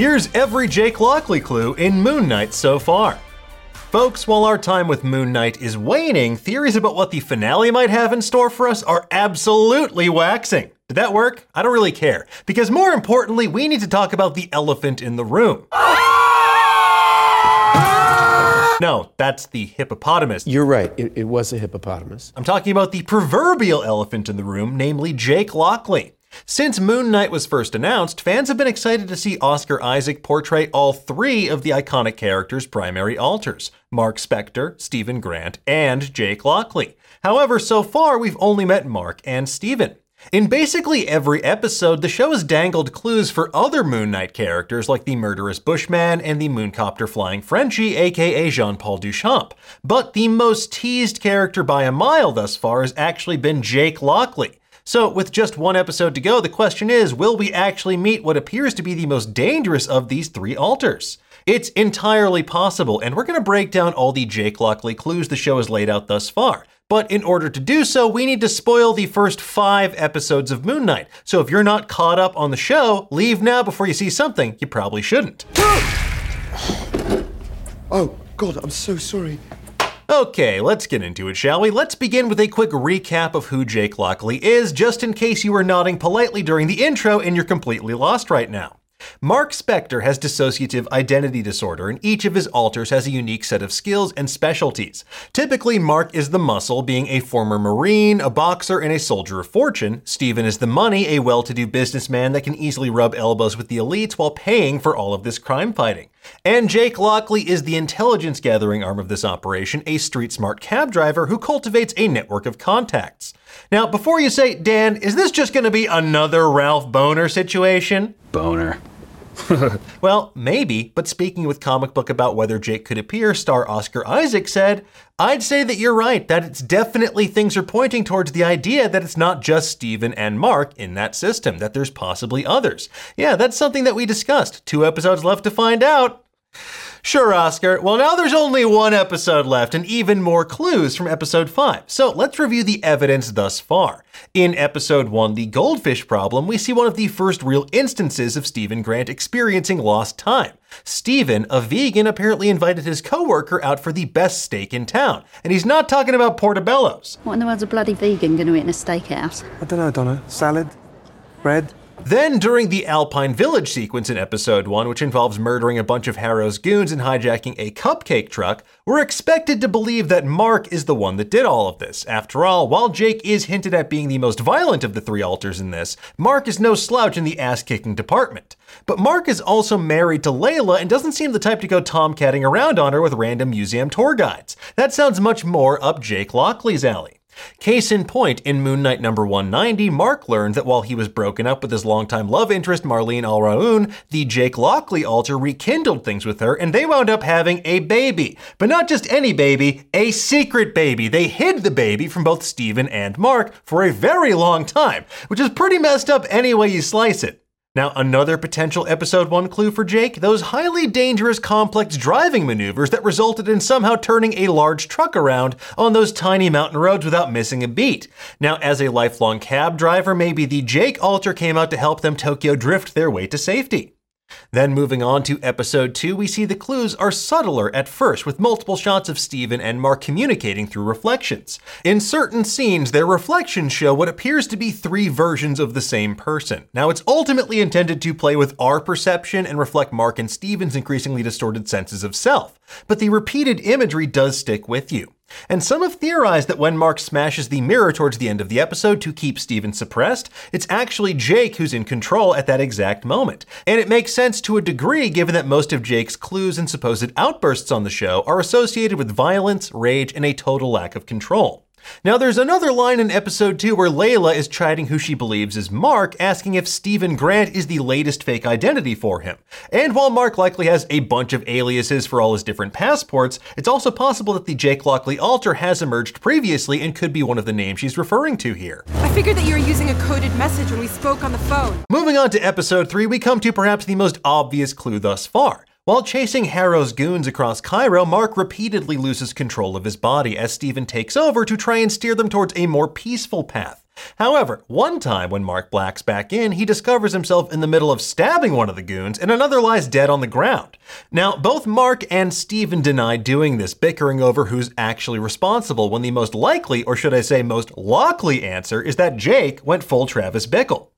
Here's every Jake Lockley clue in Moon Knight so far. Folks, while our time with Moon Knight is waning, theories about what the finale might have in store for us are absolutely waxing. Did that work? I don't really care. Because more importantly, we need to talk about the elephant in the room. No, that's the hippopotamus. You're right, it, it was a hippopotamus. I'm talking about the proverbial elephant in the room, namely Jake Lockley. Since Moon Knight was first announced, fans have been excited to see Oscar Isaac portray all three of the iconic character's primary alters Mark Spector, Stephen Grant, and Jake Lockley. However, so far we've only met Mark and Stephen. In basically every episode, the show has dangled clues for other Moon Knight characters like the murderous Bushman and the mooncopter flying Frenchie, aka Jean Paul Duchamp. But the most teased character by a mile thus far has actually been Jake Lockley. So, with just one episode to go, the question is will we actually meet what appears to be the most dangerous of these three alters? It's entirely possible, and we're going to break down all the Jake Lockley clues the show has laid out thus far. But in order to do so, we need to spoil the first five episodes of Moon Knight. So if you're not caught up on the show, leave now before you see something you probably shouldn't. Oh, God, I'm so sorry. Okay, let's get into it, shall we? Let's begin with a quick recap of who Jake Lockley is, just in case you were nodding politely during the intro and you're completely lost right now. Mark Spector has dissociative identity disorder, and each of his alters has a unique set of skills and specialties. Typically, Mark is the muscle, being a former Marine, a boxer, and a soldier of fortune. Stephen is the money, a well to do businessman that can easily rub elbows with the elites while paying for all of this crime fighting. And Jake Lockley is the intelligence gathering arm of this operation, a street smart cab driver who cultivates a network of contacts. Now, before you say, Dan, is this just going to be another Ralph Bohner situation? Bohner. well, maybe, but speaking with Comic Book about whether Jake could appear, star Oscar Isaac said, I'd say that you're right, that it's definitely things are pointing towards the idea that it's not just Stephen and Mark in that system, that there's possibly others. Yeah, that's something that we discussed. Two episodes left to find out. Sure, Oscar. Well, now there's only one episode left and even more clues from episode 5. So let's review the evidence thus far. In episode 1, The Goldfish Problem, we see one of the first real instances of Stephen Grant experiencing lost time. Stephen, a vegan, apparently invited his coworker out for the best steak in town. And he's not talking about portobello's. What in the world's a bloody vegan going to eat in a steakhouse? I don't know, Donna. Salad? Bread? Then, during the Alpine Village sequence in episode 1, which involves murdering a bunch of Harrow's goons and hijacking a cupcake truck, we're expected to believe that Mark is the one that did all of this. After all, while Jake is hinted at being the most violent of the three alters in this, Mark is no slouch in the ass kicking department. But Mark is also married to Layla and doesn't seem the type to go tomcatting around on her with random museum tour guides. That sounds much more up Jake Lockley's alley. Case in point, in Moon Knight number 190, Mark learned that while he was broken up with his longtime love interest Marlene Alraune, the Jake Lockley alter rekindled things with her and they wound up having a baby. But not just any baby, a secret baby. They hid the baby from both Stephen and Mark for a very long time, which is pretty messed up any way you slice it. Now, another potential episode 1 clue for Jake those highly dangerous, complex driving maneuvers that resulted in somehow turning a large truck around on those tiny mountain roads without missing a beat. Now, as a lifelong cab driver, maybe the Jake alter came out to help them Tokyo drift their way to safety. Then moving on to episode 2, we see the clues are subtler at first, with multiple shots of Stephen and Mark communicating through reflections. In certain scenes, their reflections show what appears to be three versions of the same person. Now, it's ultimately intended to play with our perception and reflect Mark and Stephen's increasingly distorted senses of self, but the repeated imagery does stick with you. And some have theorized that when Mark smashes the mirror towards the end of the episode to keep Steven suppressed, it's actually Jake who's in control at that exact moment. And it makes sense to a degree given that most of Jake's clues and supposed outbursts on the show are associated with violence, rage, and a total lack of control. Now, there's another line in episode 2 where Layla is chiding who she believes is Mark, asking if Stephen Grant is the latest fake identity for him. And while Mark likely has a bunch of aliases for all his different passports, it's also possible that the Jake Lockley alter has emerged previously and could be one of the names she's referring to here. I figured that you were using a coded message when we spoke on the phone. Moving on to episode 3, we come to perhaps the most obvious clue thus far. While chasing Harrow's goons across Cairo, Mark repeatedly loses control of his body as Stephen takes over to try and steer them towards a more peaceful path. However, one time when Mark Black's back in, he discovers himself in the middle of stabbing one of the goons and another lies dead on the ground. Now, both Mark and Steven deny doing this, bickering over who's actually responsible when the most likely, or should I say most likely answer, is that Jake went full Travis Bickle.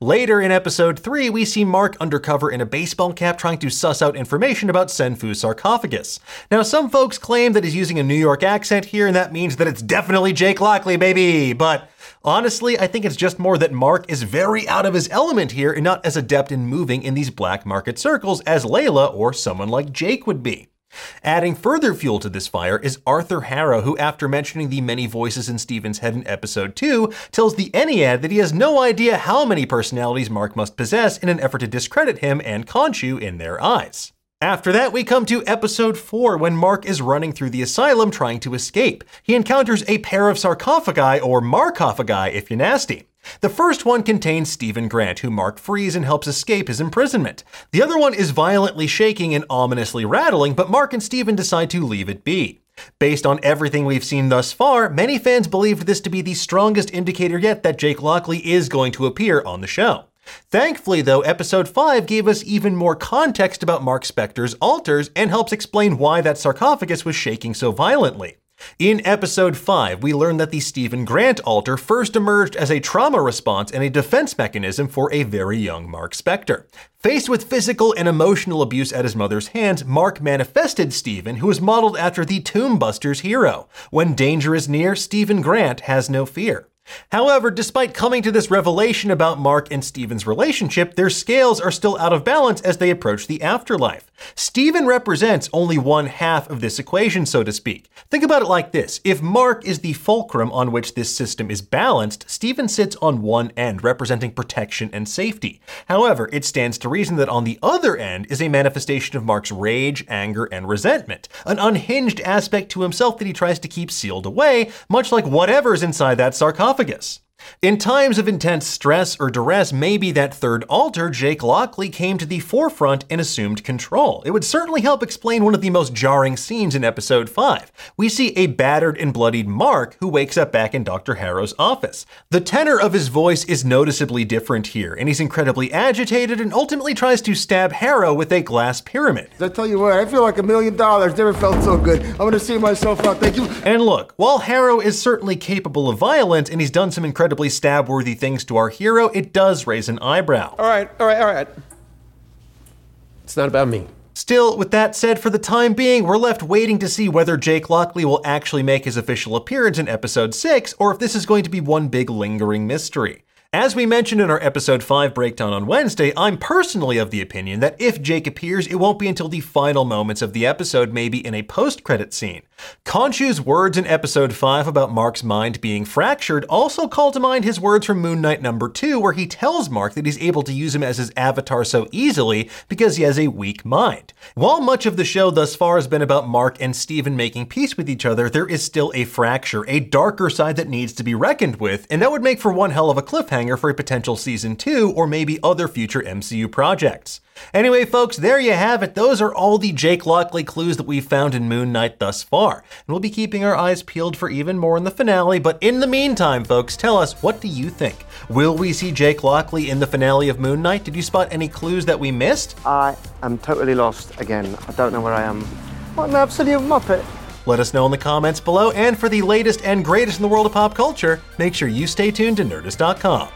Later in episode 3, we see Mark undercover in a baseball cap trying to suss out information about Senfu's sarcophagus. Now, some folks claim that he's using a New York accent here, and that means that it's definitely Jake Lockley, baby! But honestly, I think it's just more that Mark is very out of his element here and not as adept in moving in these black market circles as Layla or someone like Jake would be. Adding further fuel to this fire is Arthur Harrow, who, after mentioning the many voices in Steven's head in episode 2, tells the Ennead that he has no idea how many personalities Mark must possess in an effort to discredit him and Khonshu in their eyes. After that, we come to episode 4 when Mark is running through the asylum trying to escape. He encounters a pair of sarcophagi, or Markophagi if you're nasty. The first one contains Stephen Grant, who Mark frees and helps escape his imprisonment. The other one is violently shaking and ominously rattling, but Mark and Stephen decide to leave it be. Based on everything we've seen thus far, many fans believed this to be the strongest indicator yet that Jake Lockley is going to appear on the show. Thankfully, though, episode 5 gave us even more context about Mark Spector's alters and helps explain why that sarcophagus was shaking so violently. In episode 5, we learn that the Stephen Grant alter first emerged as a trauma response and a defense mechanism for a very young Mark Spector. Faced with physical and emotional abuse at his mother's hands, Mark manifested Stephen, who was modeled after the Tomb Busters hero. When danger is near, Stephen Grant has no fear. However, despite coming to this revelation about Mark and Stephen's relationship, their scales are still out of balance as they approach the afterlife. Stephen represents only one half of this equation, so to speak. Think about it like this if Mark is the fulcrum on which this system is balanced, Stephen sits on one end, representing protection and safety. However, it stands to reason that on the other end is a manifestation of Mark's rage, anger, and resentment, an unhinged aspect to himself that he tries to keep sealed away, much like whatever's inside that sarcophagus esophagus. In times of intense stress or duress, maybe that third alter, Jake Lockley, came to the forefront and assumed control. It would certainly help explain one of the most jarring scenes in episode 5. We see a battered and bloodied Mark who wakes up back in Dr. Harrow's office. The tenor of his voice is noticeably different here, and he's incredibly agitated and ultimately tries to stab Harrow with a glass pyramid. I tell you what, I feel like a million dollars. Never felt so good. I'm gonna see myself out. Thank you. And look, while Harrow is certainly capable of violence and he's done some incredible incredibly stab worthy things to our hero, it does raise an eyebrow. All right, all right, all right. It's not about me. Still, with that said, for the time being, we're left waiting to see whether Jake Lockley will actually make his official appearance in episode 6, or if this is going to be one big lingering mystery. As we mentioned in our episode 5 breakdown on Wednesday, I'm personally of the opinion that if Jake appears, it won't be until the final moments of the episode, maybe in a post credit scene. Khonshu's words in episode 5 about Mark's mind being fractured also call to mind his words from Moon Knight number 2, where he tells Mark that he's able to use him as his avatar so easily because he has a weak mind. While much of the show thus far has been about Mark and Steven making peace with each other, there is still a fracture, a darker side that needs to be reckoned with, and that would make for one hell of a cliffhanger for a potential season 2 or maybe other future MCU projects. Anyway, folks, there you have it. Those are all the Jake Lockley clues that we've found in Moon Knight thus far. And we'll be keeping our eyes peeled for even more in the finale, but in the meantime, folks, tell us what do you think? Will we see Jake Lockley in the finale of Moon Knight? Did you spot any clues that we missed? I am totally lost again. I don't know where I am. What an absolute muppet. Let us know in the comments below, and for the latest and greatest in the world of pop culture, make sure you stay tuned to Nerdist.com.